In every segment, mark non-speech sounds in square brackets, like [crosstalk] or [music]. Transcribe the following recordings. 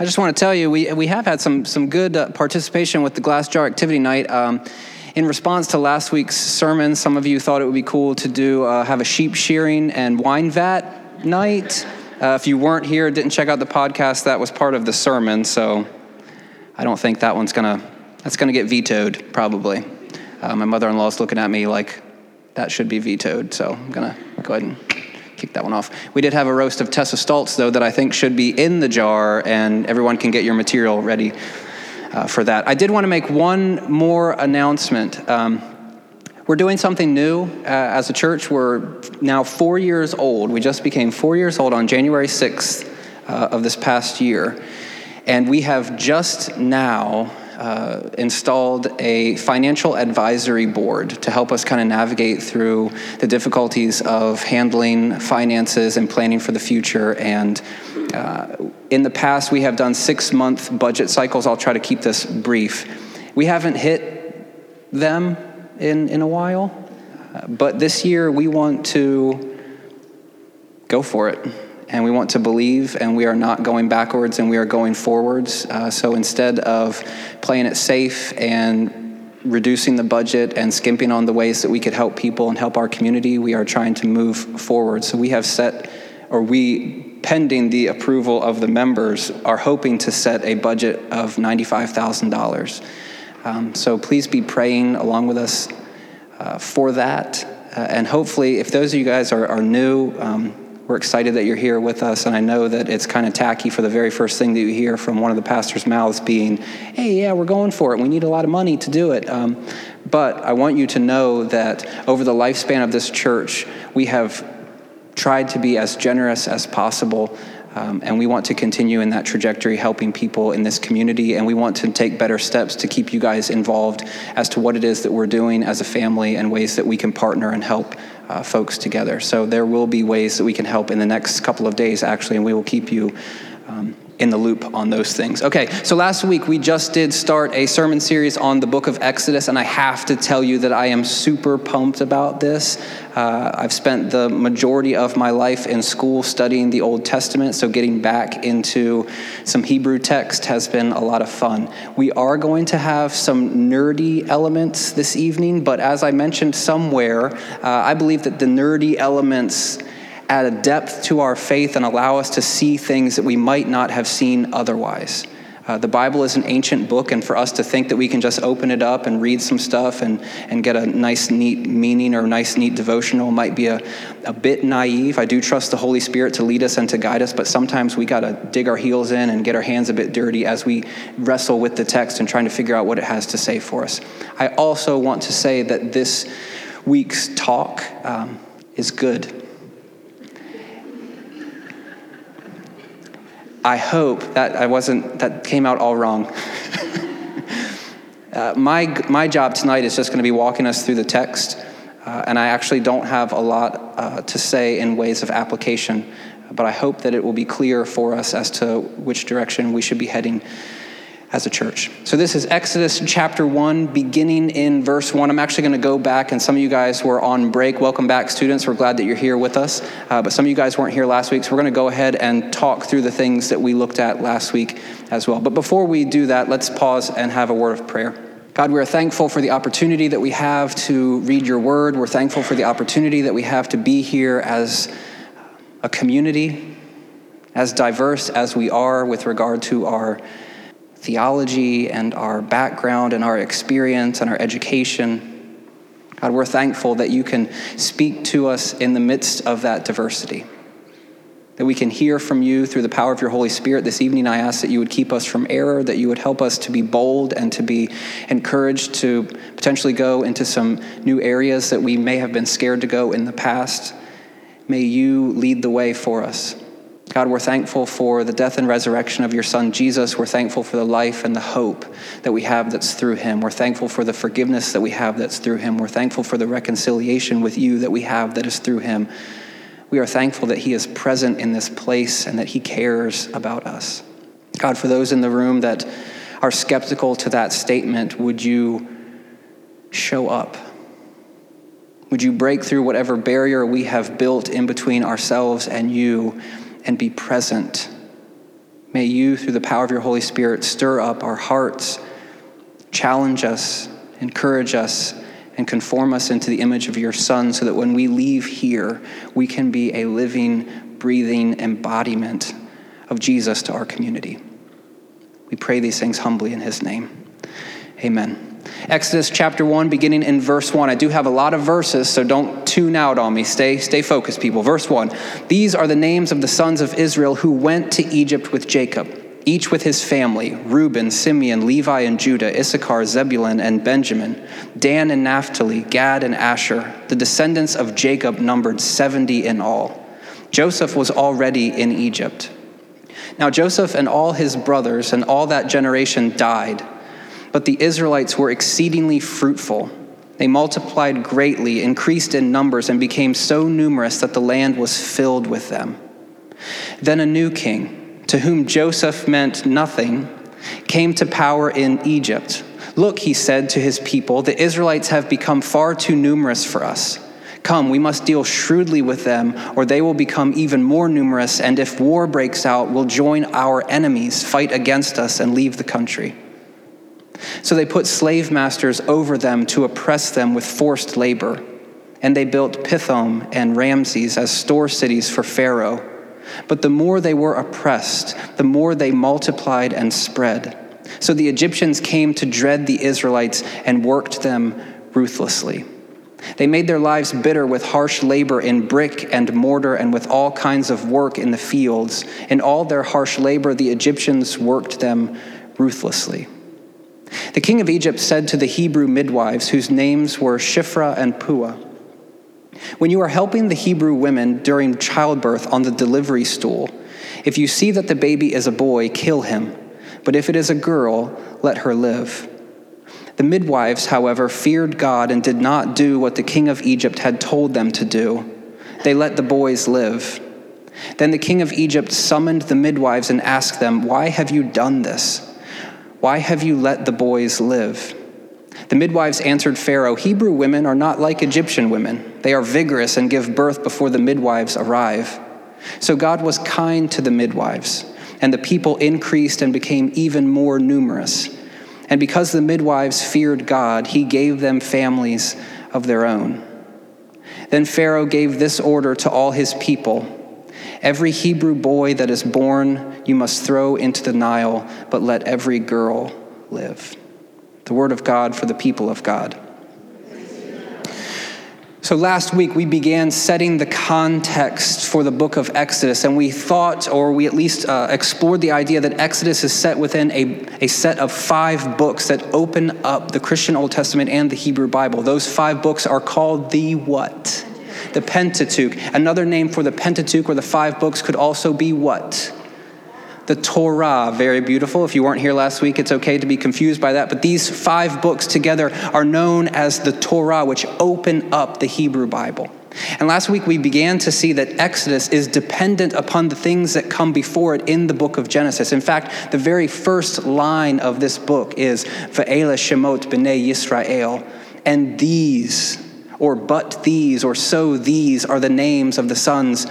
I just want to tell you, we, we have had some, some good uh, participation with the Glass Jar Activity Night. Um, in response to last week's sermon, some of you thought it would be cool to do uh, have a sheep shearing and wine vat night. Uh, if you weren't here, didn't check out the podcast, that was part of the sermon. So I don't think that one's gonna that's gonna get vetoed probably. Uh, my mother-in-law is looking at me like that should be vetoed. So I'm gonna go ahead and kick that one off. We did have a roast of Tessa Stults, though, that I think should be in the jar, and everyone can get your material ready uh, for that. I did want to make one more announcement. Um, we're doing something new uh, as a church. We're now four years old. We just became four years old on January 6th uh, of this past year. And we have just now uh, installed a financial advisory board to help us kind of navigate through the difficulties of handling finances and planning for the future. And uh, in the past, we have done six month budget cycles. I'll try to keep this brief. We haven't hit them in, in a while, uh, but this year we want to go for it and we want to believe, and we are not going backwards, and we are going forwards. Uh, so instead of playing it safe and reducing the budget and skimping on the ways that we could help people and help our community, we are trying to move forward. So we have set, or we, pending the approval of the members, are hoping to set a budget of $95,000. Um, so please be praying along with us uh, for that. Uh, and hopefully, if those of you guys are, are new, um, we're excited that you're here with us, and I know that it's kind of tacky for the very first thing that you hear from one of the pastor's mouths being, hey, yeah, we're going for it. We need a lot of money to do it. Um, but I want you to know that over the lifespan of this church, we have tried to be as generous as possible. Um, and we want to continue in that trajectory, helping people in this community. And we want to take better steps to keep you guys involved as to what it is that we're doing as a family and ways that we can partner and help uh, folks together. So there will be ways that we can help in the next couple of days, actually, and we will keep you. Um, in the loop on those things. Okay, so last week we just did start a sermon series on the book of Exodus, and I have to tell you that I am super pumped about this. Uh, I've spent the majority of my life in school studying the Old Testament, so getting back into some Hebrew text has been a lot of fun. We are going to have some nerdy elements this evening, but as I mentioned somewhere, uh, I believe that the nerdy elements add a depth to our faith and allow us to see things that we might not have seen otherwise. Uh, the Bible is an ancient book, and for us to think that we can just open it up and read some stuff and, and get a nice, neat meaning or nice, neat devotional might be a, a bit naive. I do trust the Holy Spirit to lead us and to guide us, but sometimes we got to dig our heels in and get our hands a bit dirty as we wrestle with the text and trying to figure out what it has to say for us. I also want to say that this week's talk um, is good. I hope that I wasn't, that came out all wrong. [laughs] uh, my, my job tonight is just going to be walking us through the text, uh, and I actually don't have a lot uh, to say in ways of application, but I hope that it will be clear for us as to which direction we should be heading as a church. So this is Exodus chapter 1, beginning in verse 1. I'm actually going to go back, and some of you guys were on break. Welcome back, students. We're glad that you're here with us. Uh, but some of you guys weren't here last week, so we're going to go ahead and talk through the things that we looked at last week as well. But before we do that, let's pause and have a word of prayer. God, we are thankful for the opportunity that we have to read your word. We're thankful for the opportunity that we have to be here as a community, as diverse as we are with regard to our theology and our background and our experience and our education. God, we're thankful that you can speak to us in the midst of that diversity. That we can hear from you through the power of your Holy Spirit. This evening, I ask that you would keep us from error, that you would help us to be bold and to be encouraged to potentially go into some new areas that we may have been scared to go in the past. May you lead the way for us. God, we're thankful for the death and resurrection of your son Jesus. We're thankful for the life and the hope that we have that's through him. We're thankful for the forgiveness that we have that's through him. We're thankful for the reconciliation with you that we have that is through him. We are thankful that he is present in this place and that he cares about us. God, for those in the room that are skeptical to that statement, would you show up? Would you break through whatever barrier we have built in between ourselves and you? And be present May you, through the power of your Holy Spirit, stir up our hearts, challenge us, encourage us, and conform us into the image of your Son so that when we leave here, we can be a living, breathing embodiment of Jesus to our community. We pray these things humbly in his name. Amen. Exodus chapter 1, beginning in verse 1. I do have a lot of verses, so don't tune out on me. Stay, stay focused, people. Verse 1 These are the names of the sons of Israel who went to Egypt with Jacob, each with his family Reuben, Simeon, Levi, and Judah, Issachar, Zebulun, and Benjamin, Dan and Naphtali, Gad and Asher. The descendants of Jacob numbered 70 in all. Joseph was already in Egypt. Now, Joseph and all his brothers and all that generation died but the Israelites were exceedingly fruitful. They multiplied greatly, increased in numbers, and became so numerous that the land was filled with them. Then a new king, to whom Joseph meant nothing, came to power in Egypt. Look, he said to his people, the Israelites have become far too numerous for us. Come, we must deal shrewdly with them, or they will become even more numerous, and if war breaks out, will join our enemies, fight against us, and leave the country. So they put slave masters over them to oppress them with forced labor. And they built Pithom and Ramses as store cities for Pharaoh. But the more they were oppressed, the more they multiplied and spread. So the Egyptians came to dread the Israelites and worked them ruthlessly. They made their lives bitter with harsh labor in brick and mortar and with all kinds of work in the fields. In all their harsh labor, the Egyptians worked them ruthlessly. The king of Egypt said to the Hebrew midwives, whose names were Shiphrah and Puah, When you are helping the Hebrew women during childbirth on the delivery stool, if you see that the baby is a boy, kill him. But if it is a girl, let her live. The midwives, however, feared God and did not do what the king of Egypt had told them to do. They let the boys live. Then the king of Egypt summoned the midwives and asked them, Why have you done this? Why have you let the boys live? The midwives answered Pharaoh, Hebrew women are not like Egyptian women. They are vigorous and give birth before the midwives arrive. So God was kind to the midwives, and the people increased and became even more numerous. And because the midwives feared God, he gave them families of their own. Then Pharaoh gave this order to all his people Every Hebrew boy that is born you must throw into the Nile, but let every girl live. The word of God for the people of God. So, last week we began setting the context for the book of Exodus, and we thought, or we at least uh, explored the idea that Exodus is set within a, a set of five books that open up the Christian Old Testament and the Hebrew Bible. Those five books are called the what? The Pentateuch. Another name for the Pentateuch or the five books could also be what? The Torah. Very beautiful. If you weren't here last week, it's okay to be confused by that. But these five books together are known as the Torah, which open up the Hebrew Bible. And last week we began to see that Exodus is dependent upon the things that come before it in the book of Genesis. In fact, the very first line of this book is Ve'ela Shemot B'nai Yisrael, and these or but these, or so these are the names of the sons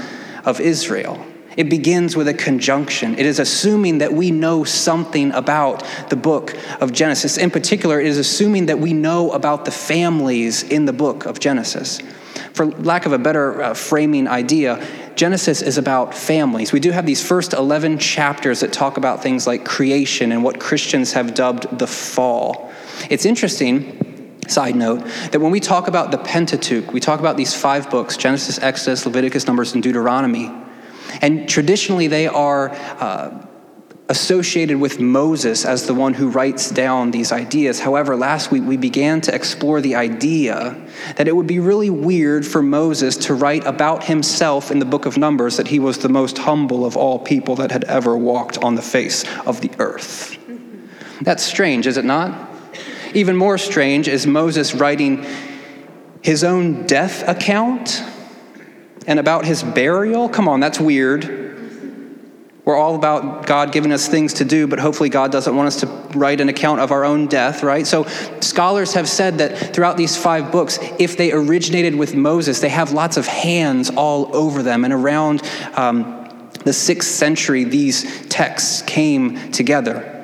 of Israel. It begins with a conjunction. It is assuming that we know something about the book of Genesis. In particular, it is assuming that we know about the families in the book of Genesis. For lack of a better uh, framing idea, Genesis is about families. We do have these first 11 chapters that talk about things like creation and what Christians have dubbed the fall. It's interesting Side note that when we talk about the Pentateuch, we talk about these five books Genesis, Exodus, Leviticus, Numbers, and Deuteronomy. And traditionally, they are uh, associated with Moses as the one who writes down these ideas. However, last week we began to explore the idea that it would be really weird for Moses to write about himself in the book of Numbers that he was the most humble of all people that had ever walked on the face of the earth. That's strange, is it not? Even more strange is Moses writing his own death account and about his burial. Come on, that's weird. We're all about God giving us things to do, but hopefully God doesn't want us to write an account of our own death, right? So scholars have said that throughout these five books, if they originated with Moses, they have lots of hands all over them and around um, the sixth century, these texts came together.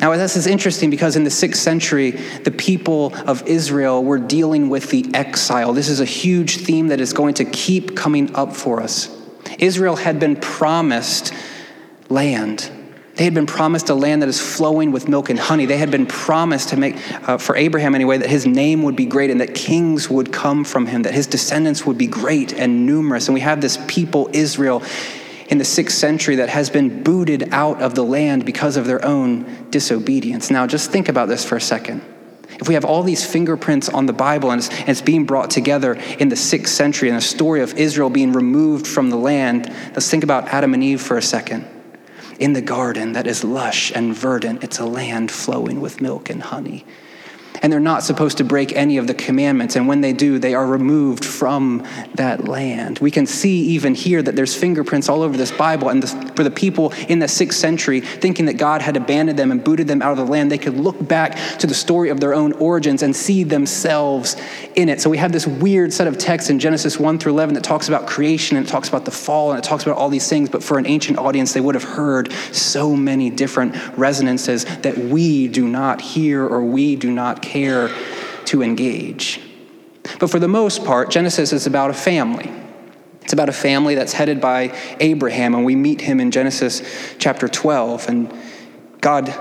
Now, this is interesting because in the sixth century, the people of Israel were dealing with the exile. This is a huge theme that is going to keep coming up for us. Israel had been promised land. They had been promised a land that is flowing with milk and honey. They had been promised to make, uh, for Abraham anyway, that his name would be great and that kings would come from him, that his descendants would be great and numerous. And we have this people, Israel, in the sixth century that has been booted out of the land because of their own disobedience. Now, just think about this for a second. If we have all these fingerprints on the Bible and it's, and it's, being brought together in the sixth century and the story of Israel being removed from the land, let's think about Adam and Eve for a second. In the garden that is lush and verdant, it's a land flowing with milk and honey and they're not supposed to break any of the commandments. And when they do, they are removed from that land. We can see even here that there's fingerprints all over this Bible. And for the people in the sixth century, thinking that God had abandoned them and booted them out of the land, they could look back to the story of their own origins and see themselves in it. So we have this weird set of texts in Genesis 1 through 11 that talks about creation and it talks about the fall and it talks about all these things. But for an ancient audience, they would have heard so many different resonances that we do not hear or we do not care to engage. But for the most part, Genesis is about a family. It's about a family that's headed by Abraham, and we meet him in Genesis chapter 12. And God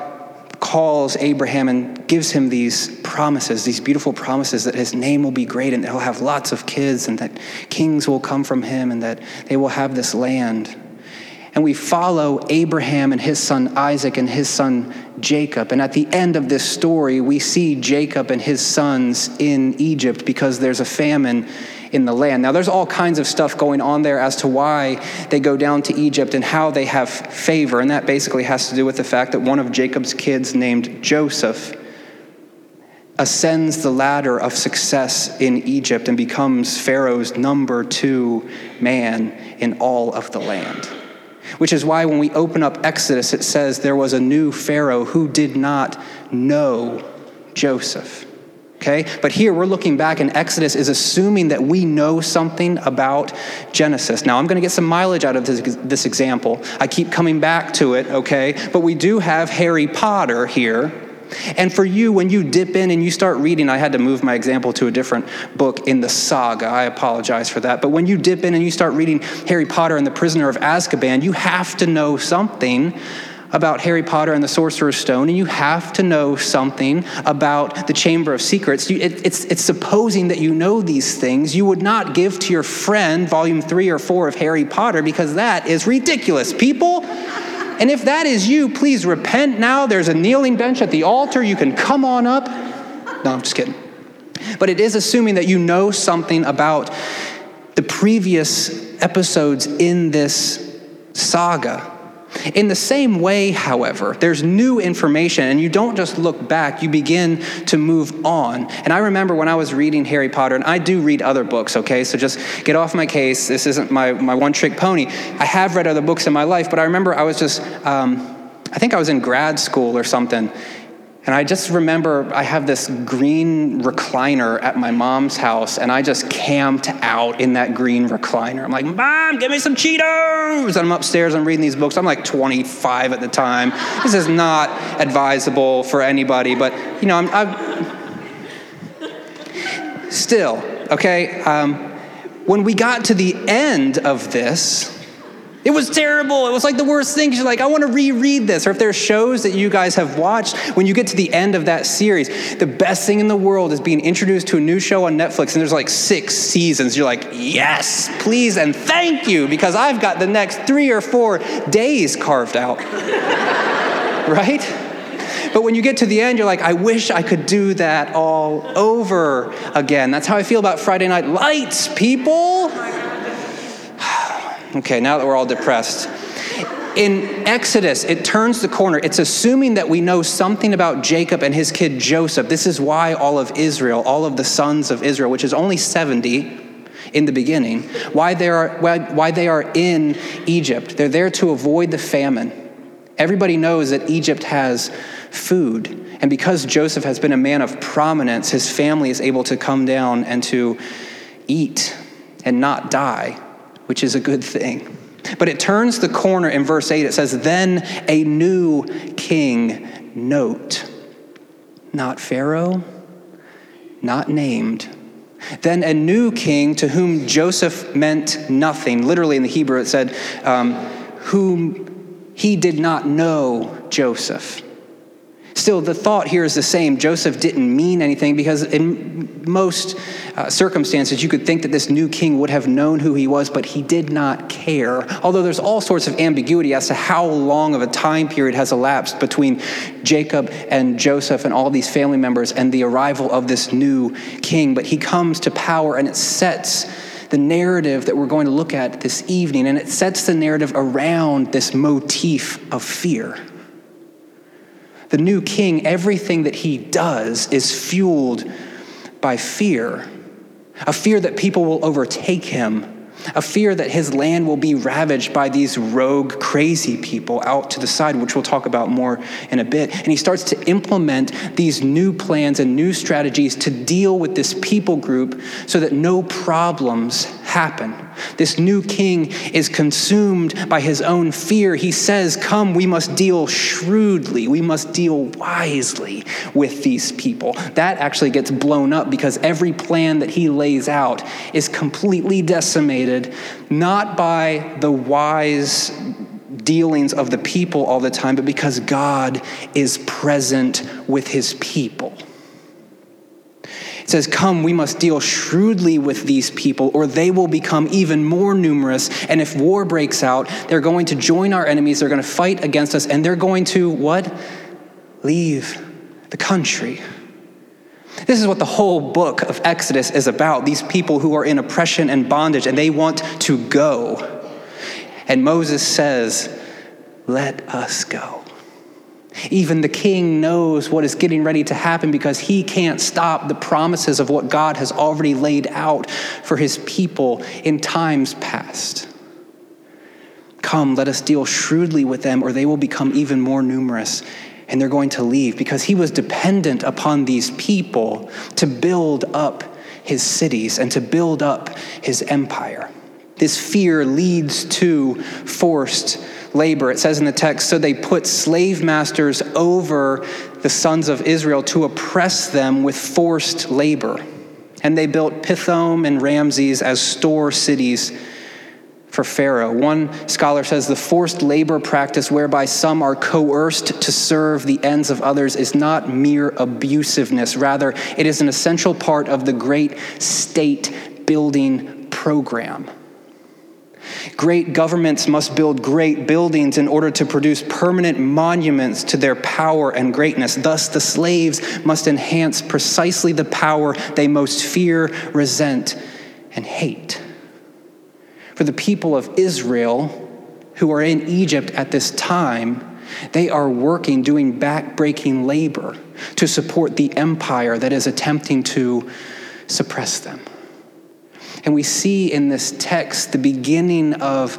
calls Abraham and gives him these promises, these beautiful promises that his name will be great and that he'll have lots of kids and that kings will come from him and that they will have this land. And we follow Abraham and his son Isaac and his son Jacob. And at the end of this story, we see Jacob and his sons in Egypt because there's a famine in the land. Now, there's all kinds of stuff going on there as to why they go down to Egypt and how they have favor. And that basically has to do with the fact that one of Jacob's kids, named Joseph, ascends the ladder of success in Egypt and becomes Pharaoh's number two man in all of the land. Which is why when we open up Exodus, it says there was a new Pharaoh who did not know Joseph. Okay? But here we're looking back, and Exodus is assuming that we know something about Genesis. Now, I'm going to get some mileage out of this, this example. I keep coming back to it, okay? But we do have Harry Potter here and for you, when you dip in and you start reading, I had to move my example to a different book in the saga. I apologize for that. But when you dip in and you start reading Harry Potter and the Prisoner of Azkaban, you have to know something about Harry Potter and the Sorcerer's Stone, and you have to know something about the Chamber of Secrets. It's supposing that you know these things. You would not give to your friend volume three or four of Harry Potter because that is ridiculous. People, and if that is you, please repent now. There's a kneeling bench at the altar. You can come on up. No, I'm just kidding. But it is assuming that you know something about the previous episodes in this saga. In the same way, however, there's new information, and you don't just look back, you begin to move on. And I remember when I was reading Harry Potter, and I do read other books, okay? So just get off my case. This isn't my, my one trick pony. I have read other books in my life, but I remember I was just, um, I think I was in grad school or something, and I just remember I have this green recliner at my mom's house, and I just camped out in that green recliner. I'm like, Mom, give me some Cheetos! And I'm upstairs, I'm reading these books. I'm like 25 at the time. This is not advisable for anybody, but you know, I'm, I'm still, okay? Um, when we got to the end of this, it was terrible. It was like the worst thing. You're like, I want to reread this. Or if there's shows that you guys have watched, when you get to the end of that series, the best thing in the world is being introduced to a new show on Netflix, and there's like six seasons. You're like, yes, please, and thank you, because I've got the next three or four days carved out. [laughs] right? But when you get to the end, you're like, I wish I could do that all over again. That's how I feel about Friday Night Lights, people. Okay, now that we're all depressed. In Exodus, it turns the corner. It's assuming that we know something about Jacob and his kid Joseph. This is why all of Israel, all of the sons of Israel, which is only 70 in the beginning, why they are, why, why they are in Egypt. They're there to avoid the famine. Everybody knows that Egypt has food. And because Joseph has been a man of prominence, his family is able to come down and to eat and not die which is a good thing. But it turns the corner in verse 8. It says, Then a new king, note, not Pharaoh, not named. Then a new king to whom Joseph meant nothing. Literally in the Hebrew, it said, um, whom he did not know Joseph. Still, the thought here is the same. Joseph didn't mean anything because, in most uh, circumstances, you could think that this new king would have known who he was, but he did not care. Although there's all sorts of ambiguity as to how long of a time period has elapsed between Jacob and Joseph and all these family members and the arrival of this new king. But he comes to power and it sets the narrative that we're going to look at this evening, and it sets the narrative around this motif of fear the new king, everything that he does is fueled by fear a fear that people will overtake him, a fear that his land will be ravaged by these rogue, crazy people out to the side, which we'll talk about more in a bit. And he starts to implement these new plans and new strategies to deal with this people group so that no problems happen. This new king is consumed by his own fear. He says, Come, we must deal shrewdly, we must deal wisely with these people. That actually gets blown up because every plan that he lays out is completely decimated, not by the wise dealings of the people all the time, but because God is present with his people. It says, Come, we must deal shrewdly with these people, or they will become even more numerous. And if war breaks out, they're going to join our enemies, they're going to fight against us, and they're going to what? Leave the country. This is what the whole book of Exodus is about these people who are in oppression and bondage, and they want to go. And Moses says, Let us go. Even the king knows what is getting ready to happen because he can't stop the promises of what God has already laid out for his people in times past. Come, let us deal shrewdly with them, or they will become even more numerous and they're going to leave because he was dependent upon these people to build up his cities and to build up his empire. This fear leads to forced labor. It says in the text, so they put slave masters over the sons of Israel to oppress them with forced labor. And they built Pithom and Ramses as store cities for Pharaoh. One scholar says the forced labor practice whereby some are coerced to serve the ends of others is not mere abusiveness. Rather, it is an essential part of the great state building program. Great governments must build great buildings in order to produce permanent monuments to their power and greatness. Thus, the slaves must enhance precisely the power they most fear, resent, and hate. For the people of Israel who are in Egypt at this time, they are working, doing back-breaking labor to support the empire that is attempting to suppress them. And we see in this text the beginning of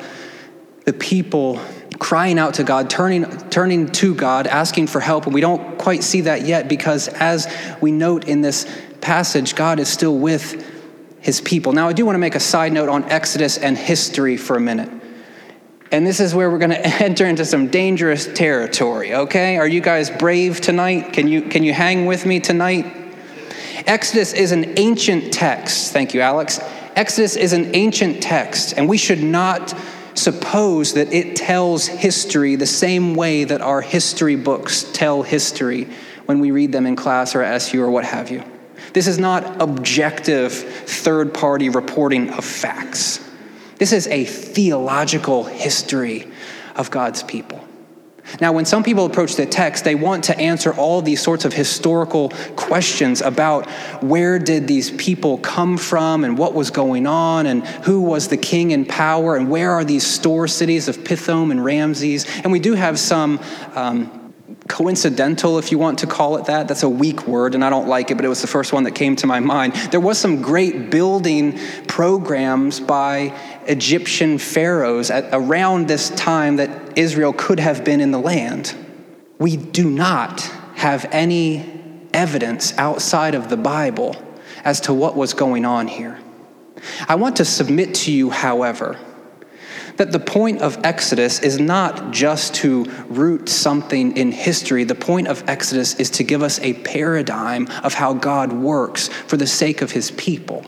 the people crying out to God, turning, turning to God, asking for help. And we don't quite see that yet because, as we note in this passage, God is still with his people. Now, I do want to make a side note on Exodus and history for a minute. And this is where we're going [laughs] to enter into some dangerous territory, okay? Are you guys brave tonight? Can you, can you hang with me tonight? Exodus is an ancient text. Thank you, Alex. Exodus is an ancient text, and we should not suppose that it tells history the same way that our history books tell history when we read them in class or SU or what have you. This is not objective third party reporting of facts. This is a theological history of God's people. Now, when some people approach the text, they want to answer all these sorts of historical questions about where did these people come from and what was going on and who was the king in power and where are these store cities of Pithom and Ramses. And we do have some. Um, coincidental, if you want to call it that. That's a weak word, and I don't like it, but it was the first one that came to my mind. There was some great building programs by Egyptian pharaohs at around this time that Israel could have been in the land. We do not have any evidence outside of the Bible as to what was going on here. I want to submit to you, however, That the point of Exodus is not just to root something in history. The point of Exodus is to give us a paradigm of how God works for the sake of his people.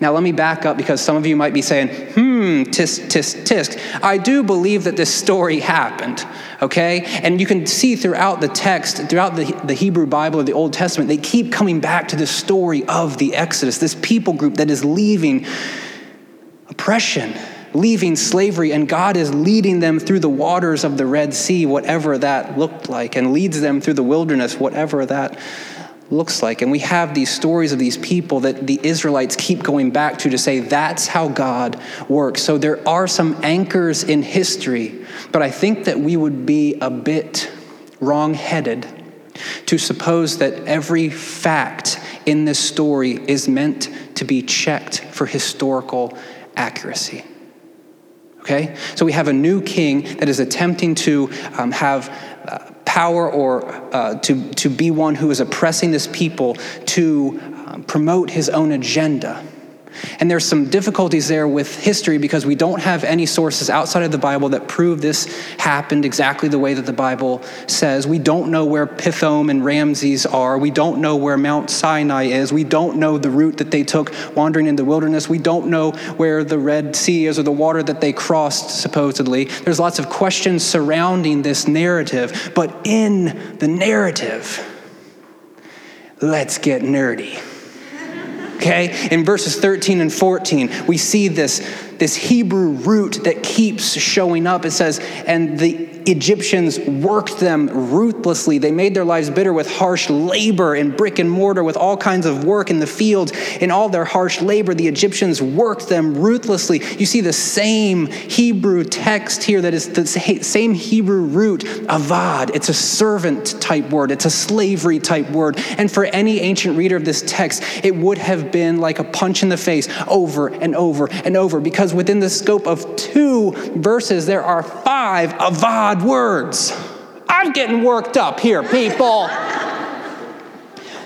Now, let me back up because some of you might be saying, hmm, tisk, tisk, tisk. I do believe that this story happened, okay? And you can see throughout the text, throughout the, the Hebrew Bible or the Old Testament, they keep coming back to the story of the Exodus, this people group that is leaving oppression leaving slavery, and God is leading them through the waters of the Red Sea, whatever that looked like, and leads them through the wilderness, whatever that looks like. And we have these stories of these people that the Israelites keep going back to to say that's how God works. So there are some anchors in history, but I think that we would be a bit wrong headed to suppose that every fact in this story is meant to be checked for historical accuracy. Okay? So we have a new king that is attempting to um, have uh, power or uh, to, to be one who is oppressing this people to um, promote his own agenda. And there's some difficulties there with history because we don't have any sources outside of the Bible that prove this happened exactly the way that the Bible says. We don't know where Pithom and Ramses are. We don't know where Mount Sinai is. We don't know the route that they took wandering in the wilderness. We don't know where the Red Sea is or the water that they crossed, supposedly. There's lots of questions surrounding this narrative. But in the narrative, let's get nerdy okay? In verses 13 and 14, we see this, this Hebrew root that keeps showing up. It says, and the Egyptians worked them ruthlessly. They made their lives bitter with harsh labor in brick and mortar, with all kinds of work in the fields. In all their harsh labor, the Egyptians worked them ruthlessly. You see the same Hebrew text here that is the same Hebrew root, avad. It's a servant type word, it's a slavery type word. And for any ancient reader of this text, it would have been like a punch in the face over and over and over because within the scope of two verses, there are five avad words. I'm getting worked up here, people.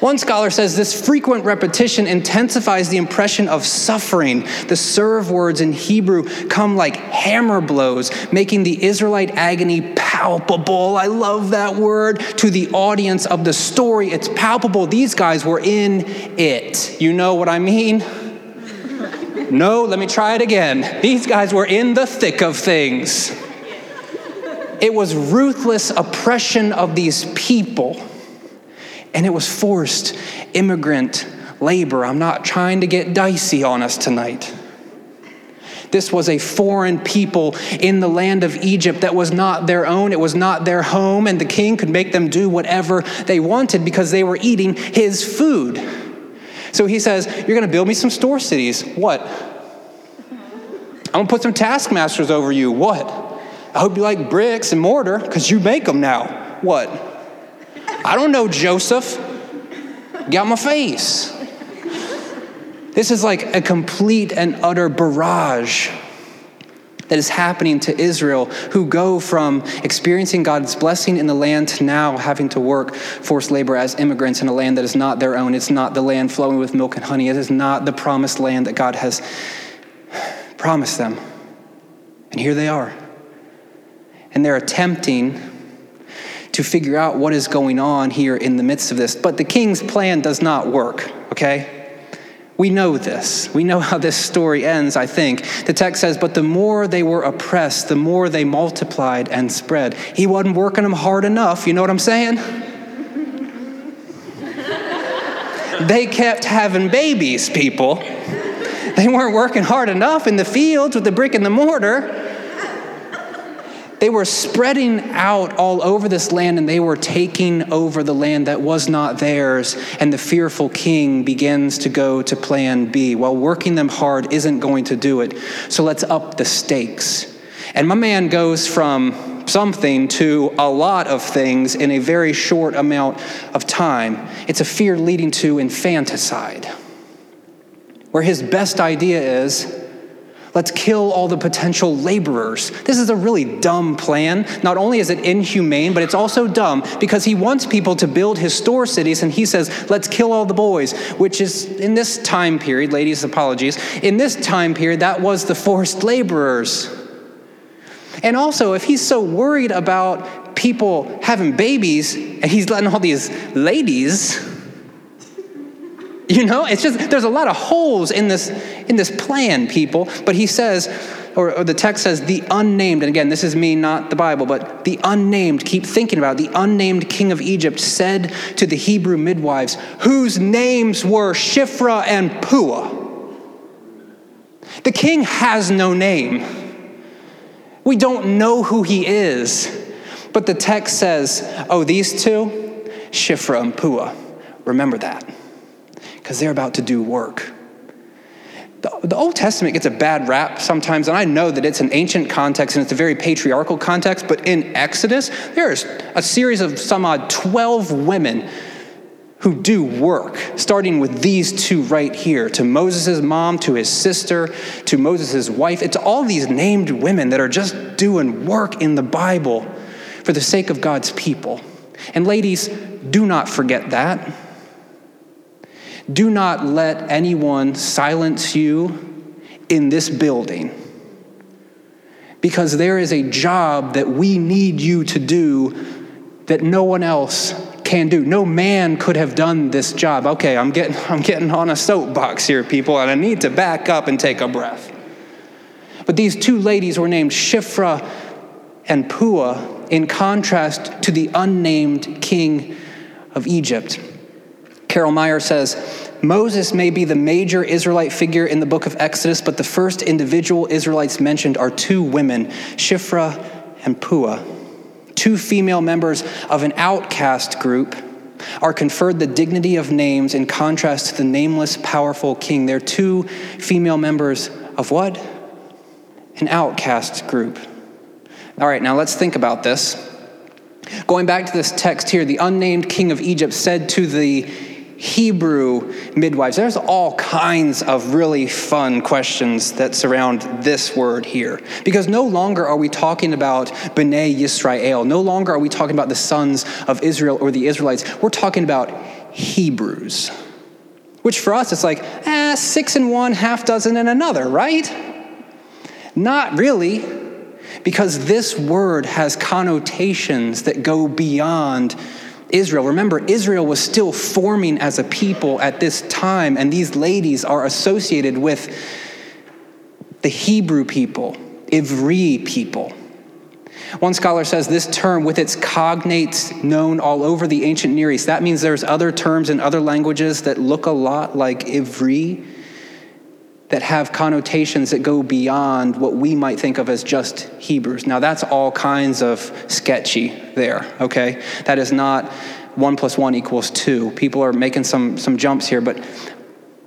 One scholar says this frequent repetition intensifies the impression of suffering. The serve words in Hebrew come like hammer blows, making the Israelite agony palpable. I love that word. To the audience of the story, it's palpable. These guys were in it. You know what I mean? No, let me try it again. These guys were in the thick of things. It was ruthless oppression of these people, and it was forced immigrant labor. I'm not trying to get dicey on us tonight. This was a foreign people in the land of Egypt that was not their own, it was not their home, and the king could make them do whatever they wanted because they were eating his food. So he says, You're going to build me some store cities. What? I'm going to put some taskmasters over you. What? I hope you like bricks and mortar because you make them now. What? I don't know, Joseph. Got my face. This is like a complete and utter barrage that is happening to Israel, who go from experiencing God's blessing in the land to now having to work forced labor as immigrants in a land that is not their own. It's not the land flowing with milk and honey. It is not the promised land that God has promised them. And here they are and they're attempting to figure out what is going on here in the midst of this. But the king's plan does not work, okay? We know this. We know how this story ends, I think. The text says, But the more they were oppressed, the more they multiplied and spread. He wasn't working them hard enough. You know what I'm saying? [laughs] they kept having babies, people. They weren't working hard enough in the fields with the brick and the mortar. They were spreading out all over this land and they were taking over the land that was not theirs. And the fearful king begins to go to plan B. While working them hard isn't going to do it, so let's up the stakes. And my man goes from something to a lot of things in a very short amount of time. It's a fear leading to infanticide, where his best idea is Let's kill all the potential laborers. This is a really dumb plan. Not only is it inhumane, but it's also dumb because he wants people to build his store cities and he says, let's kill all the boys, which is in this time period, ladies, apologies, in this time period, that was the forced laborers. And also, if he's so worried about people having babies and he's letting all these ladies, [laughs] you know, it's just, there's a lot of holes in this, in this plan, people. But he says, or, or, the text says, the unnamed, and again, this is me, not the Bible, but the unnamed, keep thinking about it, the unnamed king of Egypt said to the Hebrew midwives, whose names were Shiphrah and Puah. The king has no name. We don't know who he is. But the text says, oh, these two, Shiphrah and Puah. Remember that, because they're about to do work. The, the, Old Testament gets a bad rap sometimes, and I know that it's an ancient context and it's a very patriarchal context, but in Exodus, there's a series of some odd 12 women who do work, starting with these two right here to Moses' mom, to his sister, to Moses' wife. It's all these named women that are just doing work in the Bible for the sake of God's people. And ladies, do not forget that. Do not let anyone silence you in this building because there is a job that we need you to do that no one else can do. No man could have done this job. Okay, I'm getting, [laughs] I'm getting on a soapbox here, people, and I need to back up and take a breath. But these two ladies were named Shiphrah and Puah in contrast to the unnamed king of Egypt. Carol Meyers says Moses may be the major Israelite figure in the book of Exodus, but the first individual Israelites mentioned are two women, Shiphrah and Puah. Two female members of an outcast group are conferred the dignity of names in contrast to the nameless, powerful king. They're two female members of what? An outcast group. All right, now let's think about this. Going back to this text here, the unnamed king of Egypt said to the Hebrew midwives. There's all kinds of really fun questions that surround this word here. Because no longer are we talking about B'nai Yisrael. No longer are we talking about the sons of Israel or the Israelites. We're talking about Hebrews. Which for us, it's like, eh, six and one, half dozen and another, right? Not really. Because this word has connotations that go beyond Israel. Remember, Israel was still forming as a people at this time, and these ladies are associated with the Hebrew people, Ivri people. One scholar says this term, with its cognates known all over the ancient Near East, that means there's other terms in other languages that look a lot like Ivri that have connotations that go beyond what we might think of as just Hebrews. Now, that's all kinds of sketchy there, okay? That is not one plus one equals two. People are making some, some jumps here, but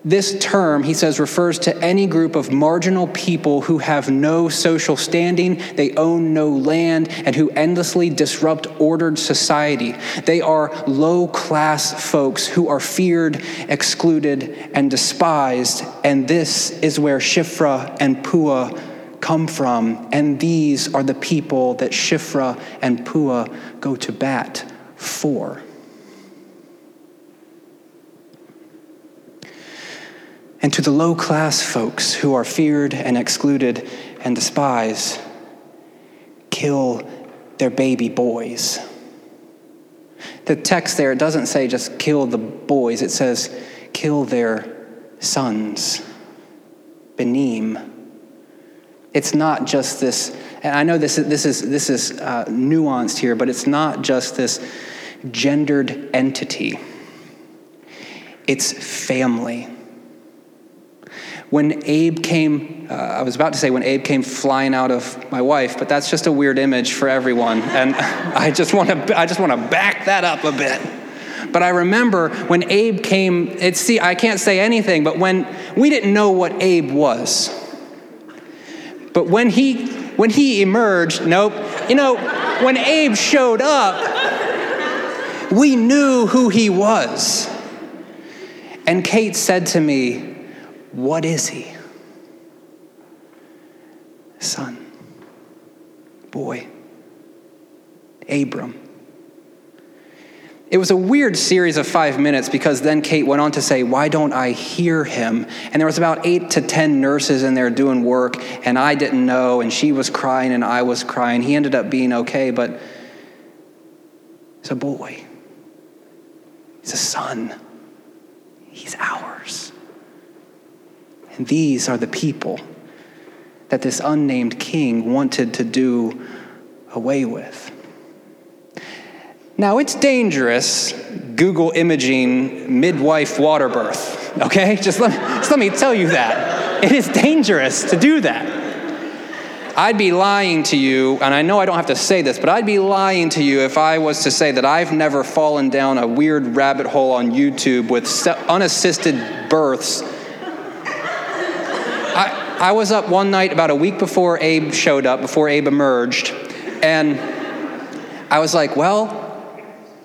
this term, he says, refers to any group of marginal people who have no social standing, they own no land, and who endlessly disrupt ordered society. They are low class folks who are feared, excluded, and despised. And this is where Shiphrah and Puah come from. And these are the people that Shiphrah and Puah go to bat for. And to the low class folks who are feared and excluded and despised, kill their baby boys. The text there doesn't say just kill the boys, it says kill their sons. Benim. It's not just this, and I know this is, this is, this is uh, nuanced here, but it's not just this gendered entity, it's family when Abe came, uh, I was about to say when Abe came flying out of my wife, but that's just a weird image for everyone. And [laughs] I just want to, I just want to back that up a bit. But I remember when Abe came, it's, see, I can't say anything, but when we didn't know what Abe was. But when he, when he emerged, nope, you know, when Abe showed up, we knew who he was. And Kate said to me, what is he? Son, boy, Abram. It was a weird series of five minutes because then Kate went on to say, Why don't I hear him? And there was about eight to 10 nurses in there doing work, and I didn't know, and she was crying, and I was crying. He ended up being okay, but he's a boy. He's a son. He's ours. And these are the people that this unnamed king wanted to do away with. Now, it's dangerous Google imaging midwife water birth, okay? [laughs] Just let, just let me tell you that. It is dangerous to do that. I'd be lying to you, and I know I don't have to say this, but I'd be lying to you if I was to say that I've never fallen down a weird rabbit hole on YouTube with unassisted births. I, was up one night about a week before Abe showed up, before Abe emerged, and I was like, well,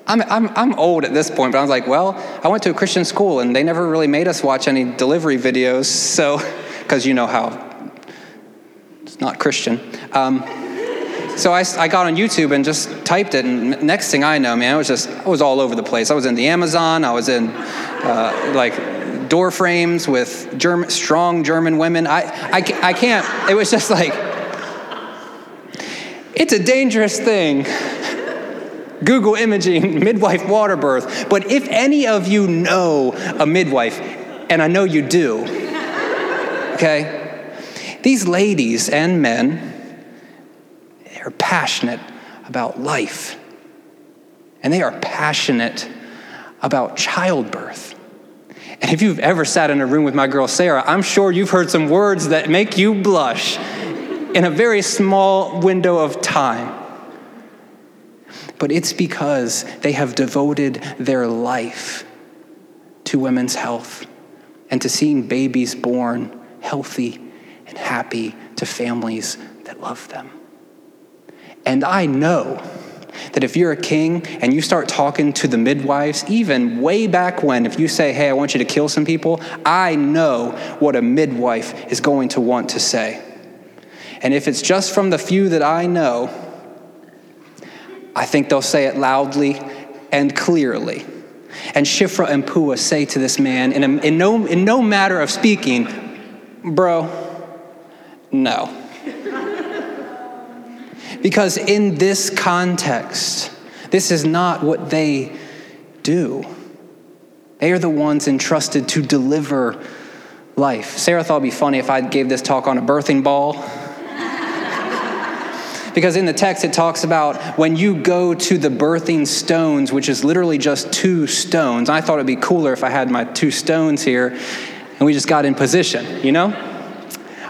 I'm, I'm, I'm old at this point, but I was like, well, I went to a Christian school and they never really made us watch any delivery videos, so, [laughs] because you know how it's not Christian. Um, so I, I got on YouTube and just typed it, and next thing I know, man, I was just, I was all over the place. I was in the Amazon, I was in uh, like door frames with German, strong German women. I, I, I can't, it was just like, it's a dangerous thing Google imaging midwife water birth. But if any of you know a midwife, and I know you do, okay, these ladies and men, they're passionate about life. And they are passionate about childbirth. And if you've ever sat in a room with my girl Sarah, I'm sure you've heard some words that make you blush in a very small window of time but it's because they have devoted their life to women's health and to seeing babies born healthy and happy to families that love them. And I know that if you're a king and you start talking to the midwives, even way back when, if you say, hey, I want you to kill some people, I know what a midwife is going to want to say. And if it's just from the few that I know, I think they'll say it loudly and clearly. And Shiphrah and Puah say to this man, in, a, in, no, in no matter of speaking, Bro, no. Because in this context, this is not what they do. They are the ones entrusted to deliver life. Sarah thought it'd be funny if I gave this talk on a birthing ball. [laughs] Because in the text, it talks about when you go to the birthing stones, which is literally just two stones. I thought it'd be cooler if I had my two stones here and we just got in position, you know?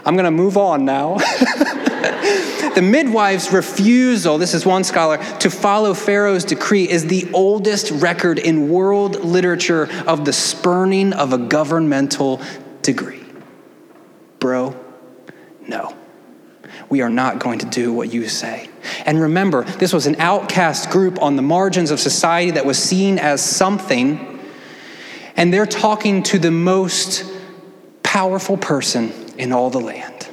I'm to move on now. [laughs] the midwife's refusal, this is one scholar, to follow Pharaoh's decree is the oldest record in world literature of the spurning of a governmental degree. Bro, no we are not going to do what you say. And remember, this was an outcast group on the margins of society that was seen as something, and they're talking to the most powerful person in all the land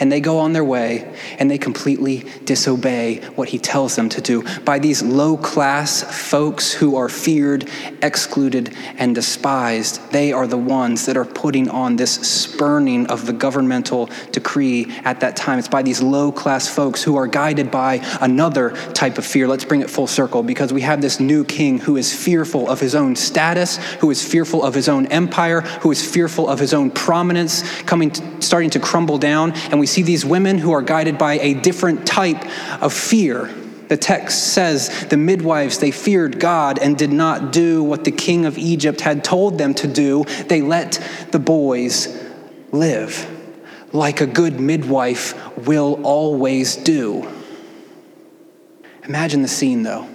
and they go on their way and they completely disobey what he tells them to do by these low class folks who are feared, excluded, and despised. They are the ones that are putting on this spurning of the governmental decree at that time. It's by these low class folks who are guided by another type of fear. Let's bring it full circle because we have this new king who is fearful of his own status, who is fearful of his own empire, who is fearful of his own prominence coming to, starting to crumble down and we see these women who are guided by a different type of fear. The text says the midwives, they feared God and did not do what the king of Egypt had told them to do. They let the boys live like a good midwife will always do. Imagine the scene though.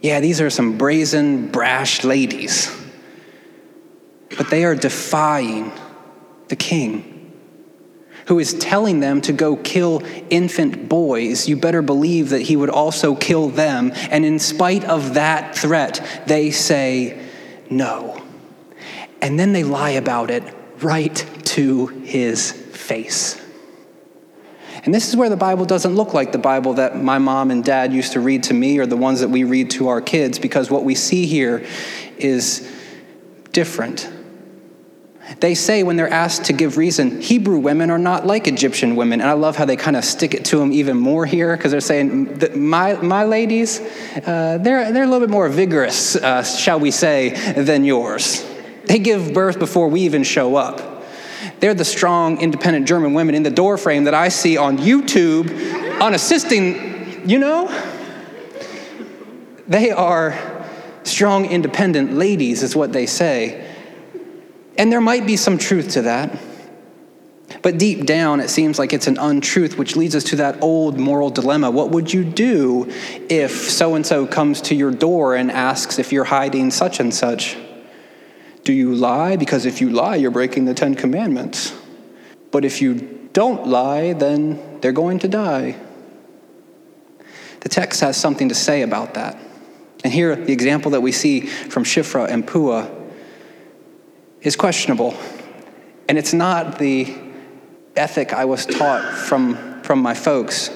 Yeah, these are some brazen, brash ladies, but they are defying the king who is telling them to go kill infant boys, you better believe that he would also kill them. And in spite of that threat, they say no. And then they lie about it right to his face. And this is where the Bible doesn't look like the Bible that my mom and dad used to read to me or the ones that we read to our kids, because what we see here is different. They say when they're asked to give reason, Hebrew women are not like Egyptian women. And I love how they kind of stick it to them even more here because they're saying my, my ladies, uh, they're, they're a little bit more vigorous, uh, shall we say, than yours. They give birth before we even show up. They're the strong, independent German women in the doorframe that I see on YouTube on assisting, you know? They are strong, independent ladies, is what they say. And there might be some truth to that. But deep down, it seems like it's an untruth, which leads us to that old moral dilemma. What would you do if so and so comes to your door and asks if you're hiding such and such? Do you lie? Because if you lie, you're breaking the Ten Commandments. But if you don't lie, then they're going to die. The text has something to say about that. And here, the example that we see from Shiphrah and Puah is questionable. And it's not the ethic I was taught from, from my folks.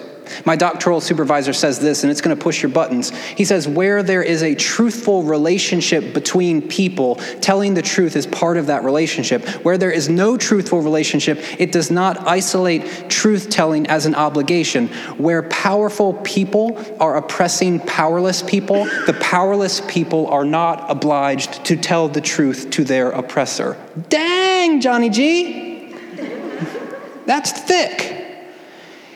My doctoral supervisor says this, and it's going to push your buttons. He says, Where there is a truthful relationship between people, telling the truth is part of that relationship. Where there is no truthful relationship, it does not isolate truth telling as an obligation. Where powerful people are oppressing powerless people, the powerless people are not obliged to tell the truth to their oppressor. Dang, Johnny G! [laughs] That's thick.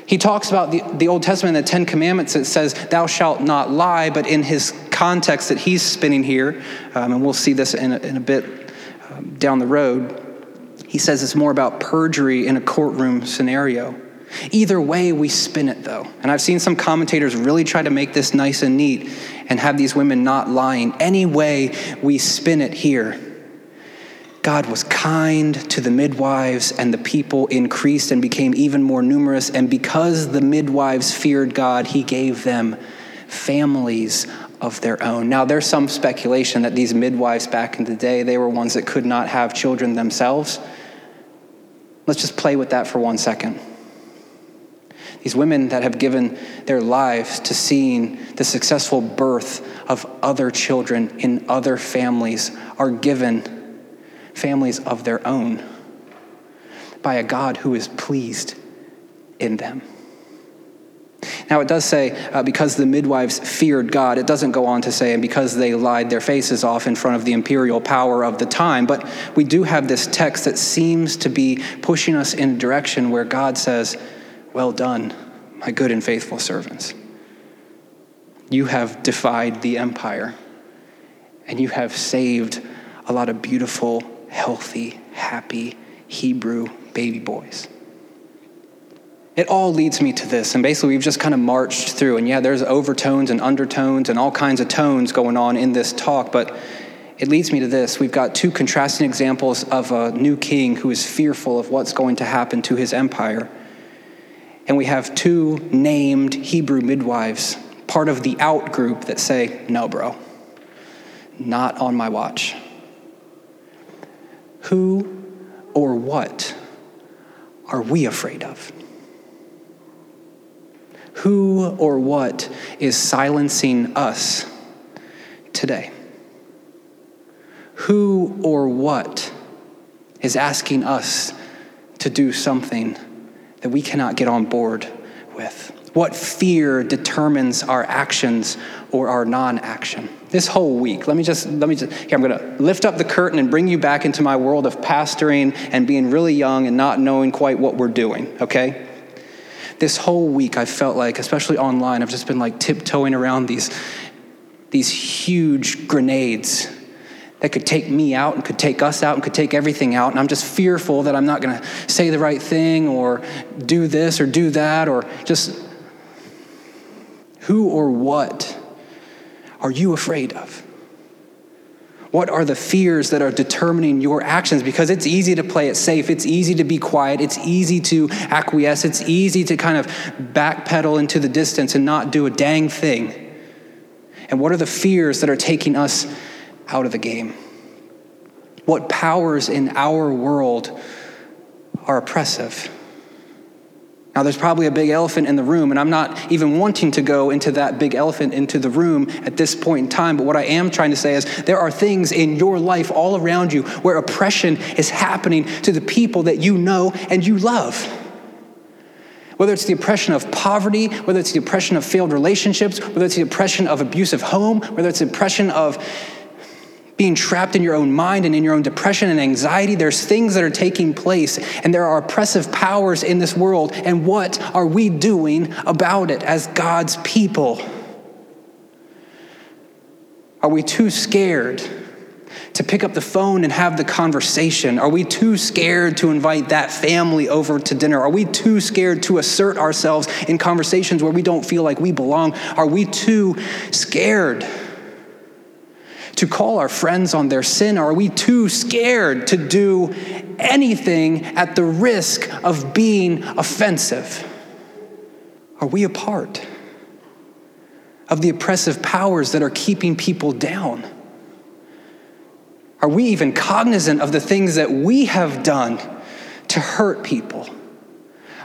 He talks about the, the Old Testament, the Ten Commandments, it says, Thou shalt not lie, but in his context that he's spinning here, um, and we'll see this in a, in a bit um, down the road, he says it's more about perjury in a courtroom scenario. Either way, we spin it though. And I've seen some commentators really try to make this nice and neat and have these women not lying. Any way we spin it here, God was kind to the midwives, and the people increased and became even more numerous. And because the midwives feared God, he gave them families of their own. Now, there's some speculation that these midwives back in the day, they were ones that could not have children themselves. Let's just play with that for one second. These women that have given their lives to seeing the successful birth of other children in other families are given families of their own by a God who is pleased in them. Now, it does say, uh, because the midwives feared God, it doesn't go on to say, and because they lied their faces off in front of the imperial power of the time. But we do have this text that seems to be pushing us in a direction where God says, Well done, my good and faithful servants. You have defied the empire, and you have saved a lot of beautiful healthy, happy Hebrew baby boys. It all leads me to this, and basically we've just kind of marched through. And yeah, there's overtones and undertones and all kinds of tones going on in this talk, but it leads me to this. We've got two contrasting examples of a new king who is fearful of what's going to happen to his empire. And we have two named Hebrew midwives, part of the out group, that say, No, bro, not on my watch. Who or what are we afraid of? Who or what is silencing us today? Who or what is asking us to do something that we cannot get on board with? What fear determines our actions or our non action? This whole week, let me just, let me just, here, I'm going to lift up the curtain and bring you back into my world of pastoring and being really young and not knowing quite what we're doing, okay? This whole week, I felt like, especially online, I've just been like tiptoeing around these, these huge grenades that could take me out and could take us out and could take everything out. And I'm just fearful that I'm not going to say the right thing or do this or do that or just who or what are you afraid of? What are the fears that are determining your actions? Because it's easy to play it safe. It's easy to be quiet. It's easy to acquiesce. It's easy to kind of backpedal into the distance and not do a dang thing. And what are the fears that are taking us out of the game? What powers in our world are oppressive? Now, there's probably a big elephant in the room, and I'm not even wanting to go into that big elephant into the room at this point in time. But what I am trying to say is there are things in your life all around you where oppression is happening to the people that you know and you love. Whether it's the oppression of poverty, whether it's the oppression of failed relationships, whether it's the oppression of abusive home, whether it's the oppression of being trapped in your own mind and in your own depression and anxiety. There's things that are taking place, and there are oppressive powers in this world. And what are we doing about it as God's people? Are we too scared to pick up the phone and have the conversation? Are we too scared to invite that family over to dinner? Are we too scared to assert ourselves in conversations where we don't feel like we belong? Are we too scared? To call our friends on their sin? Are we too scared to do anything at the risk of being offensive? Are we a part of the oppressive powers that are keeping people down? Are we even cognizant of the things that we have done to hurt people?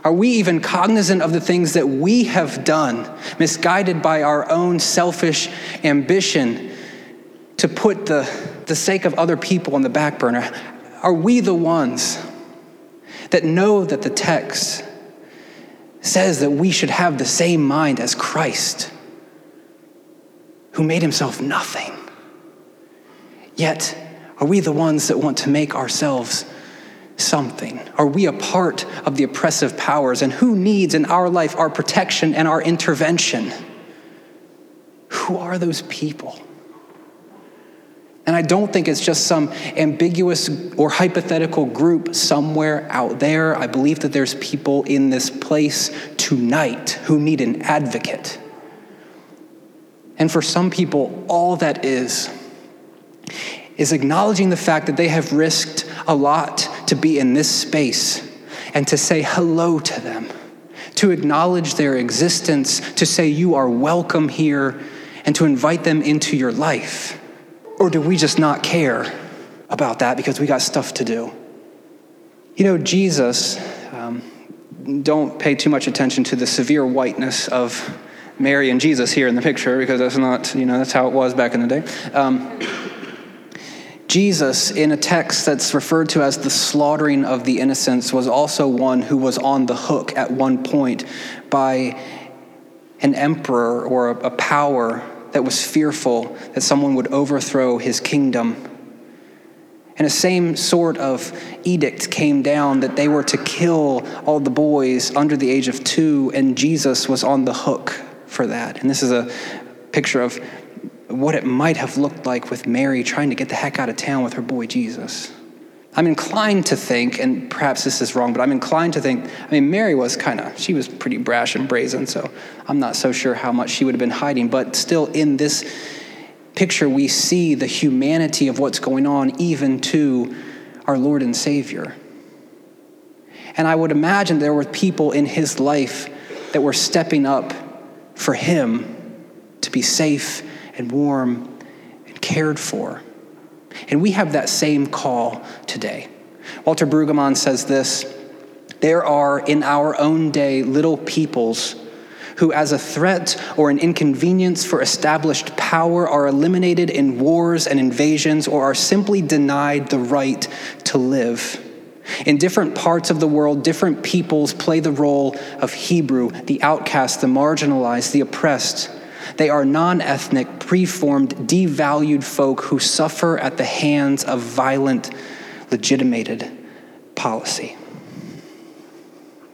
Are we even cognizant of the things that we have done, misguided by our own selfish ambition to put the, the sake of other people on the back burner? Are we the ones that know that the text says that we should have the same mind as Christ, who made himself nothing? Yet, are we the ones that want to make ourselves something? Are we a part of the oppressive powers? And who needs in our life our protection and our intervention? Who are those people? And I don't think it's just some ambiguous or hypothetical group somewhere out there. I believe that there's people in this place tonight who need an advocate. And for some people, all that is, is acknowledging the fact that they have risked a lot to be in this space and to say hello to them, to acknowledge their existence, to say you are welcome here, and to invite them into your life. Or do we just not care about that because we got stuff to do? You know, Jesus, um, don't pay too much attention to the severe whiteness of Mary and Jesus here in the picture because that's not, you know, that's how it was back in the day. Um, Jesus, in a text that's referred to as the slaughtering of the innocents, was also one who was on the hook at one point by an emperor or a, a power that was fearful that someone would overthrow his kingdom. And the same sort of edict came down that they were to kill all the boys under the age of two, and Jesus was on the hook for that. And this is a picture of what it might have looked like with Mary trying to get the heck out of town with her boy Jesus. I'm inclined to think, and perhaps this is wrong, but I'm inclined to think, I mean, Mary was kind of, she was pretty brash and brazen, so I'm not so sure how much she would have been hiding. But still, in this picture, we see the humanity of what's going on, even to our Lord and Savior. And I would imagine there were people in his life that were stepping up for him to be safe and warm and cared for. And we have that same call today. Walter Brueggemann says this There are in our own day little peoples who, as a threat or an inconvenience for established power, are eliminated in wars and invasions or are simply denied the right to live. In different parts of the world, different peoples play the role of Hebrew, the outcast, the marginalized, the oppressed. They are non ethnic, preformed, devalued folk who suffer at the hands of violent, legitimated policy.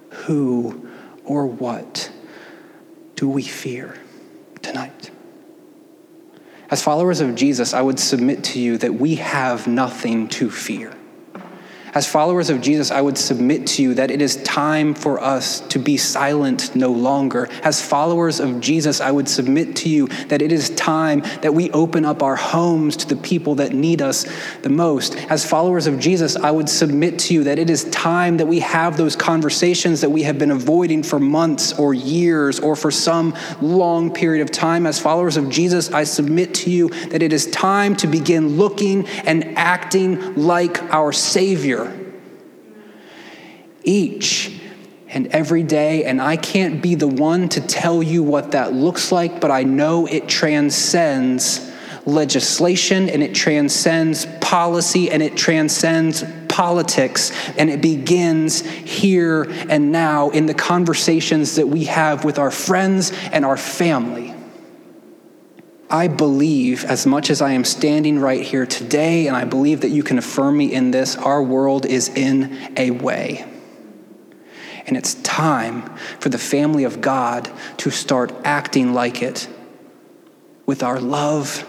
Who or what do we fear tonight? As followers of Jesus, I would submit to you that we have nothing to fear. As followers of Jesus, I would submit to you that it is time for us to be silent no longer. As followers of Jesus, I would submit to you that it is time that we open up our homes to the people that need us the most. As followers of Jesus, I would submit to you that it is time that we have those conversations that we have been avoiding for months or years or for some long period of time. As followers of Jesus, I submit to you that it is time to begin looking and acting like our Savior each and every day, and I can't be the one to tell you what that looks like, but I know it transcends legislation and it transcends policy and it transcends politics and it begins here and now in the conversations that we have with our friends and our family. I believe, as much as I am standing right here today, and I believe that you can affirm me in this, our world is in a way. And it's time for the family of God to start acting like it with our love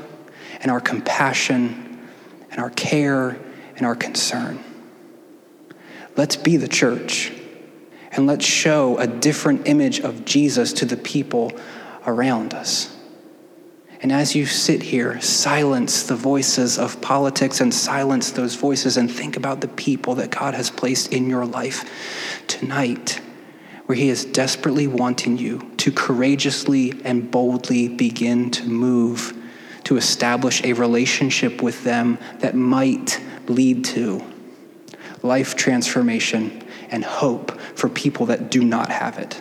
and our compassion and our care and our concern. Let's be the church and let's show a different image of Jesus to the people around us. And as you sit here, silence the voices of politics and silence those voices and think about the people that God has placed in your life tonight, where He is desperately wanting you to courageously and boldly begin to move to establish a relationship with them that might lead to life transformation and hope for people that do not have it.